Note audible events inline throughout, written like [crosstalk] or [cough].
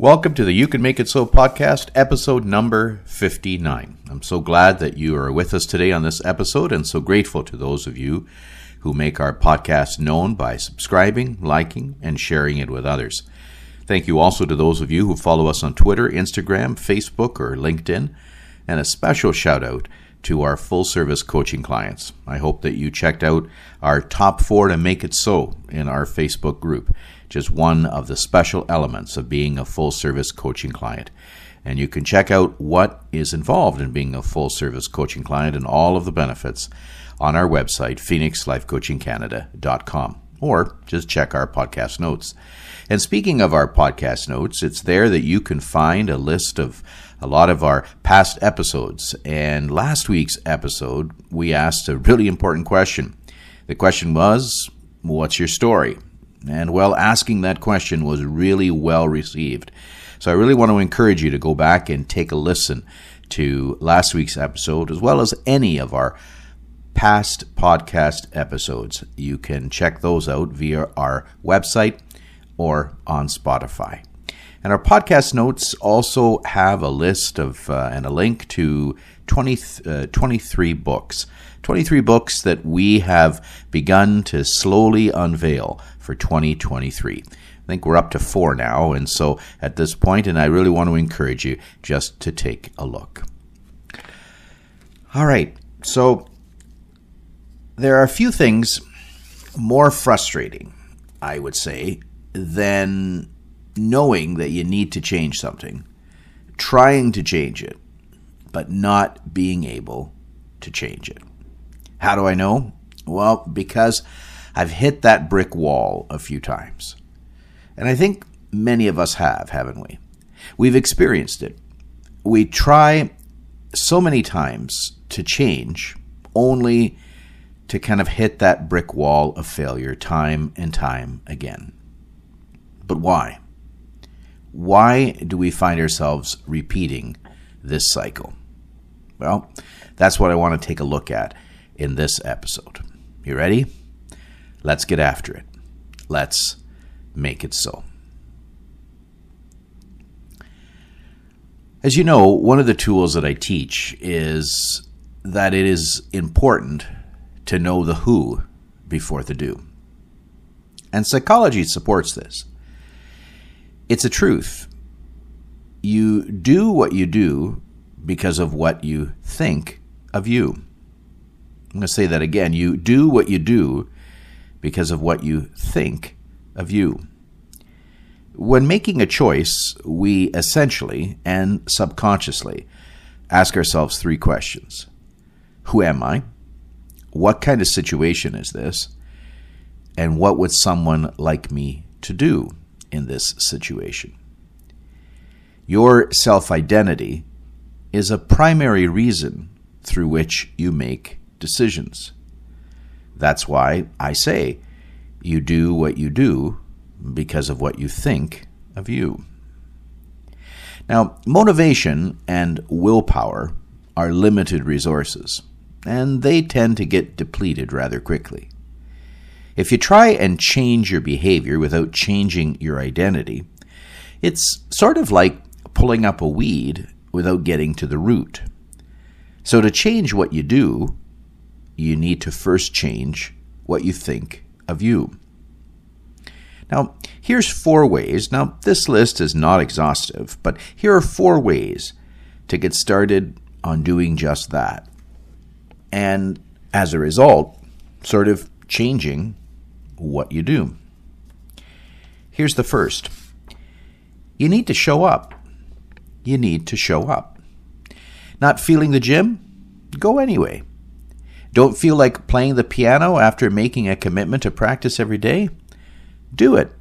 Welcome to the You Can Make It So podcast, episode number 59. I'm so glad that you are with us today on this episode and so grateful to those of you who make our podcast known by subscribing, liking, and sharing it with others. Thank you also to those of you who follow us on Twitter, Instagram, Facebook, or LinkedIn, and a special shout out to our full service coaching clients. I hope that you checked out our top four to make it so in our Facebook group just one of the special elements of being a full service coaching client. And you can check out what is involved in being a full service coaching client and all of the benefits on our website, phoenixlifecoachingcanada.com, or just check our podcast notes. And speaking of our podcast notes, it's there that you can find a list of a lot of our past episodes. And last week's episode, we asked a really important question. The question was, What's your story? And well, asking that question was really well received. So I really want to encourage you to go back and take a listen to last week's episode, as well as any of our past podcast episodes. You can check those out via our website or on Spotify. And our podcast notes also have a list of uh, and a link to 20, uh, 23 books. 23 books that we have begun to slowly unveil for 2023. I think we're up to four now, and so at this point, and I really want to encourage you just to take a look. All right, so there are a few things more frustrating, I would say, than knowing that you need to change something, trying to change it, but not being able to change it. How do I know? Well, because I've hit that brick wall a few times. And I think many of us have, haven't we? We've experienced it. We try so many times to change only to kind of hit that brick wall of failure time and time again. But why? Why do we find ourselves repeating this cycle? Well, that's what I want to take a look at in this episode. You ready? Let's get after it. Let's make it so. As you know, one of the tools that I teach is that it is important to know the who before the do. And psychology supports this. It's a truth. You do what you do because of what you think of you. I'm going to say that again. You do what you do because of what you think of you. When making a choice, we essentially and subconsciously ask ourselves three questions Who am I? What kind of situation is this? And what would someone like me to do in this situation? Your self identity is a primary reason through which you make decisions. That's why I say you do what you do because of what you think of you. Now, motivation and willpower are limited resources, and they tend to get depleted rather quickly. If you try and change your behavior without changing your identity, it's sort of like pulling up a weed without getting to the root. So, to change what you do, you need to first change what you think of you. Now, here's four ways. Now, this list is not exhaustive, but here are four ways to get started on doing just that. And as a result, sort of changing what you do. Here's the first you need to show up. You need to show up. Not feeling the gym? Go anyway. Don't feel like playing the piano after making a commitment to practice every day? Do it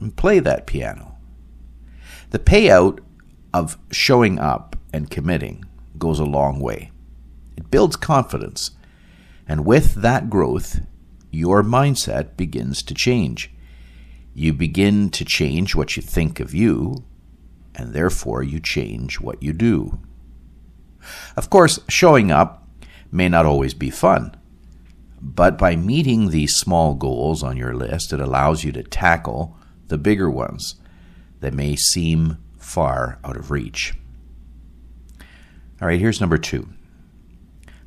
and play that piano. The payout of showing up and committing goes a long way. It builds confidence, and with that growth, your mindset begins to change. You begin to change what you think of you, and therefore you change what you do. Of course, showing up may not always be fun. But by meeting these small goals on your list, it allows you to tackle the bigger ones that may seem far out of reach. All right, here's number two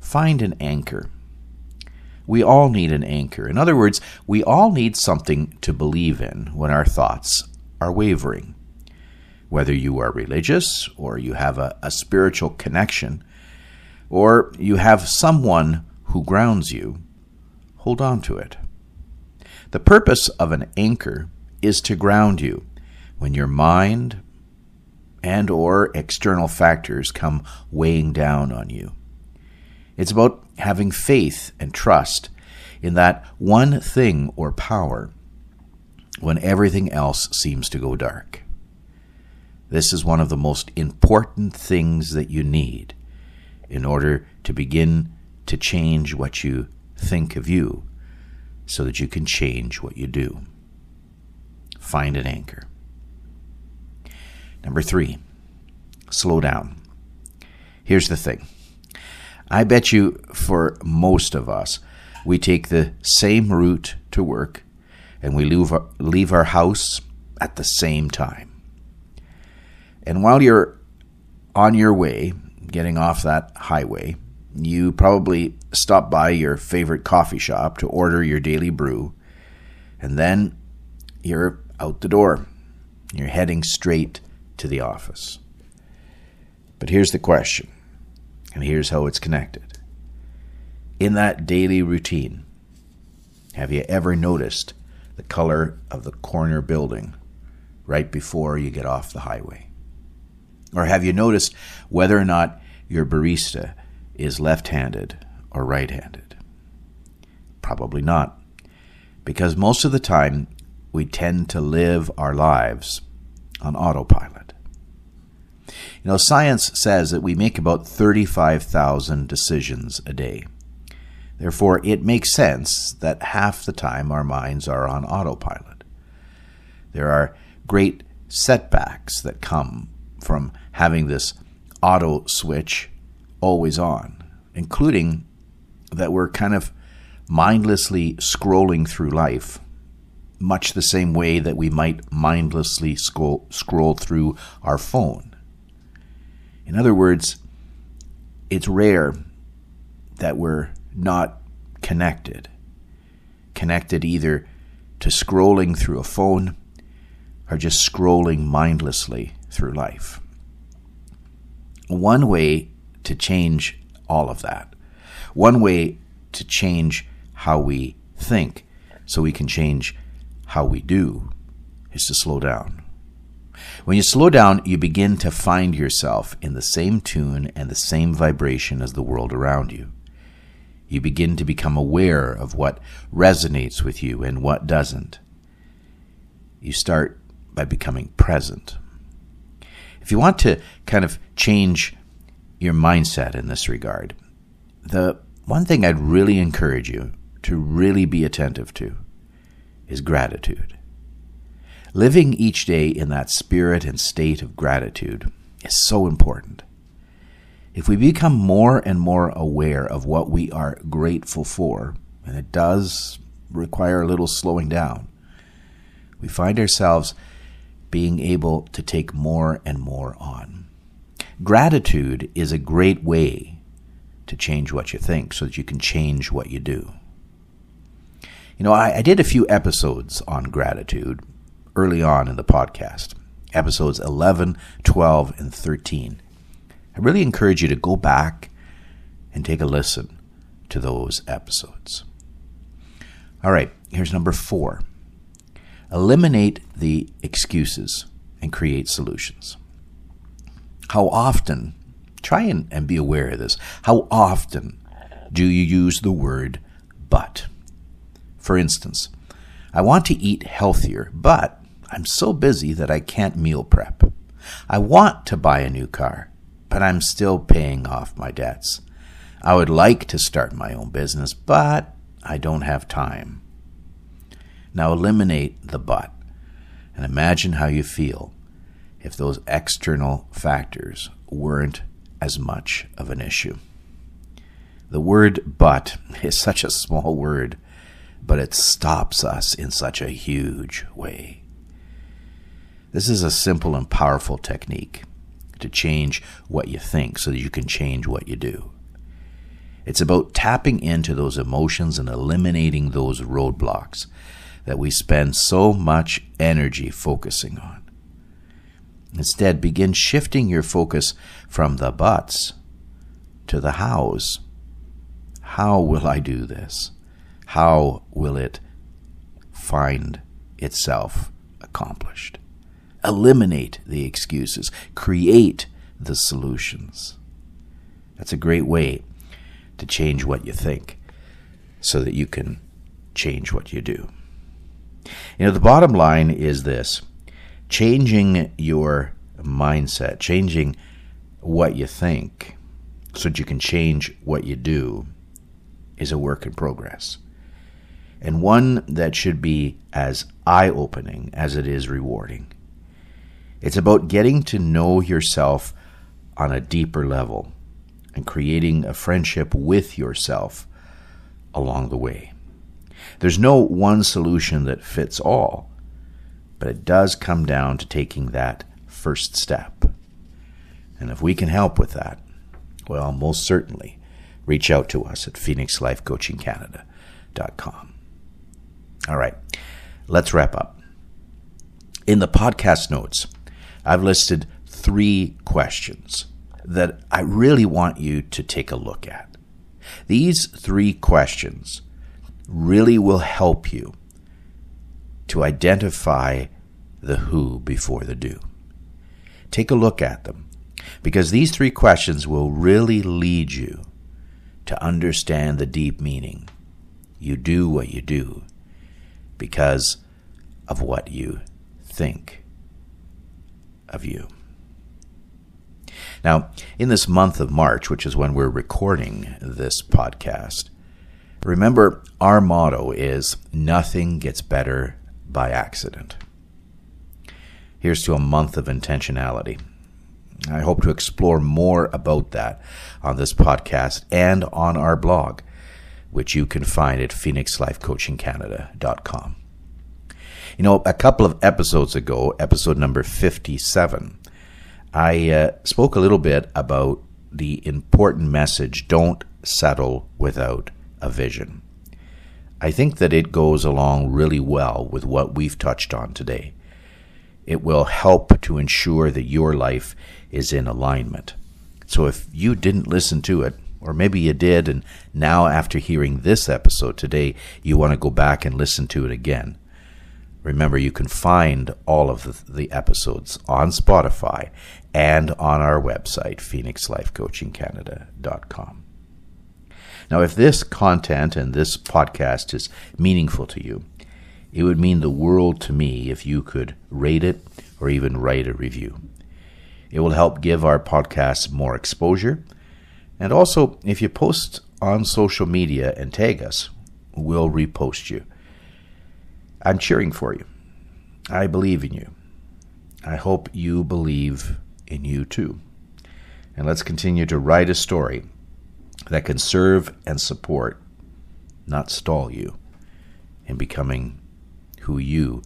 find an anchor. We all need an anchor. In other words, we all need something to believe in when our thoughts are wavering. Whether you are religious or you have a, a spiritual connection or you have someone who grounds you, hold on to it. The purpose of an anchor is to ground you when your mind and or external factors come weighing down on you. It's about having faith and trust in that one thing or power when everything else seems to go dark. This is one of the most important things that you need in order to begin to change what you think of you so that you can change what you do. Find an anchor. Number three, slow down. Here's the thing I bet you for most of us, we take the same route to work and we leave our, leave our house at the same time. And while you're on your way, getting off that highway, you probably stop by your favorite coffee shop to order your daily brew, and then you're out the door. You're heading straight to the office. But here's the question, and here's how it's connected. In that daily routine, have you ever noticed the color of the corner building right before you get off the highway? Or have you noticed whether or not your barista is left handed or right handed? Probably not. Because most of the time, we tend to live our lives on autopilot. You know, science says that we make about 35,000 decisions a day. Therefore, it makes sense that half the time our minds are on autopilot. There are great setbacks that come from having this auto switch always on, including that we're kind of mindlessly scrolling through life much the same way that we might mindlessly scroll, scroll through our phone. In other words, it's rare that we're not connected. Connected either to scrolling through a phone or just scrolling mindlessly through life. One way to change all of that, one way to change how we think so we can change how we do is to slow down. When you slow down, you begin to find yourself in the same tune and the same vibration as the world around you. You begin to become aware of what resonates with you and what doesn't. You start by becoming present. If you want to kind of change your mindset in this regard, the one thing I'd really encourage you to really be attentive to is gratitude. Living each day in that spirit and state of gratitude is so important. If we become more and more aware of what we are grateful for, and it does require a little slowing down, we find ourselves being able to take more and more on. Gratitude is a great way to change what you think so that you can change what you do. You know, I, I did a few episodes on gratitude early on in the podcast, episodes 11, 12, and 13. I really encourage you to go back and take a listen to those episodes. All right, here's number four eliminate the excuses and create solutions. How often, try and, and be aware of this, how often do you use the word but? For instance, I want to eat healthier, but I'm so busy that I can't meal prep. I want to buy a new car, but I'm still paying off my debts. I would like to start my own business, but I don't have time. Now eliminate the but and imagine how you feel if those external factors weren't as much of an issue. The word but [laughs] is such a small word but it stops us in such a huge way. This is a simple and powerful technique to change what you think so that you can change what you do. It's about tapping into those emotions and eliminating those roadblocks that we spend so much energy focusing on. Instead, begin shifting your focus from the buts to the hows. How will I do this? How will it find itself accomplished? Eliminate the excuses, create the solutions. That's a great way to change what you think so that you can change what you do. You know, the bottom line is this changing your mindset, changing what you think so that you can change what you do is a work in progress. And one that should be as eye opening as it is rewarding. It's about getting to know yourself on a deeper level and creating a friendship with yourself along the way. There's no one solution that fits all, but it does come down to taking that first step. And if we can help with that, well, most certainly reach out to us at phoenixlifecoachingcanada.com. All right, let's wrap up. In the podcast notes, I've listed three questions that I really want you to take a look at. These three questions really will help you to identify the who before the do. Take a look at them because these three questions will really lead you to understand the deep meaning. You do what you do because of what you think of you. Now, in this month of March, which is when we're recording this podcast, remember our motto is nothing gets better by accident. Here's to a month of intentionality. I hope to explore more about that on this podcast and on our blog, which you can find at phoenixlifecoachingcanada.com. You know, a couple of episodes ago, episode number 57, I uh, spoke a little bit about the important message don't settle without a vision. I think that it goes along really well with what we've touched on today. It will help to ensure that your life is in alignment. So if you didn't listen to it, or maybe you did, and now after hearing this episode today, you want to go back and listen to it again, Remember, you can find all of the, episodes on Spotify and on our website, phoenixlifecoachingcanada.com. Now, if this content and this podcast is meaningful to you, it would mean the world to me if you could rate it or even write a review. It will help give our podcast more exposure. And also, if you post on social media and tag us, we'll repost you. I'm cheering for you. I believe in you. I hope you believe in you too. And let's continue to write a story that can serve and support, not stall you in becoming who you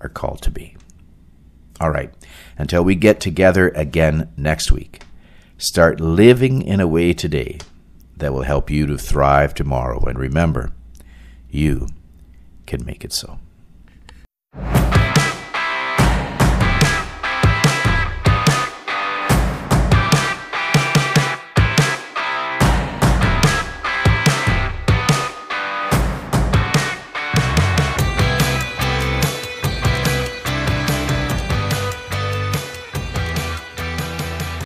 are called to be. All right, until we get together again next week, start living in a way today that will help you to thrive tomorrow. And remember, you can make it so.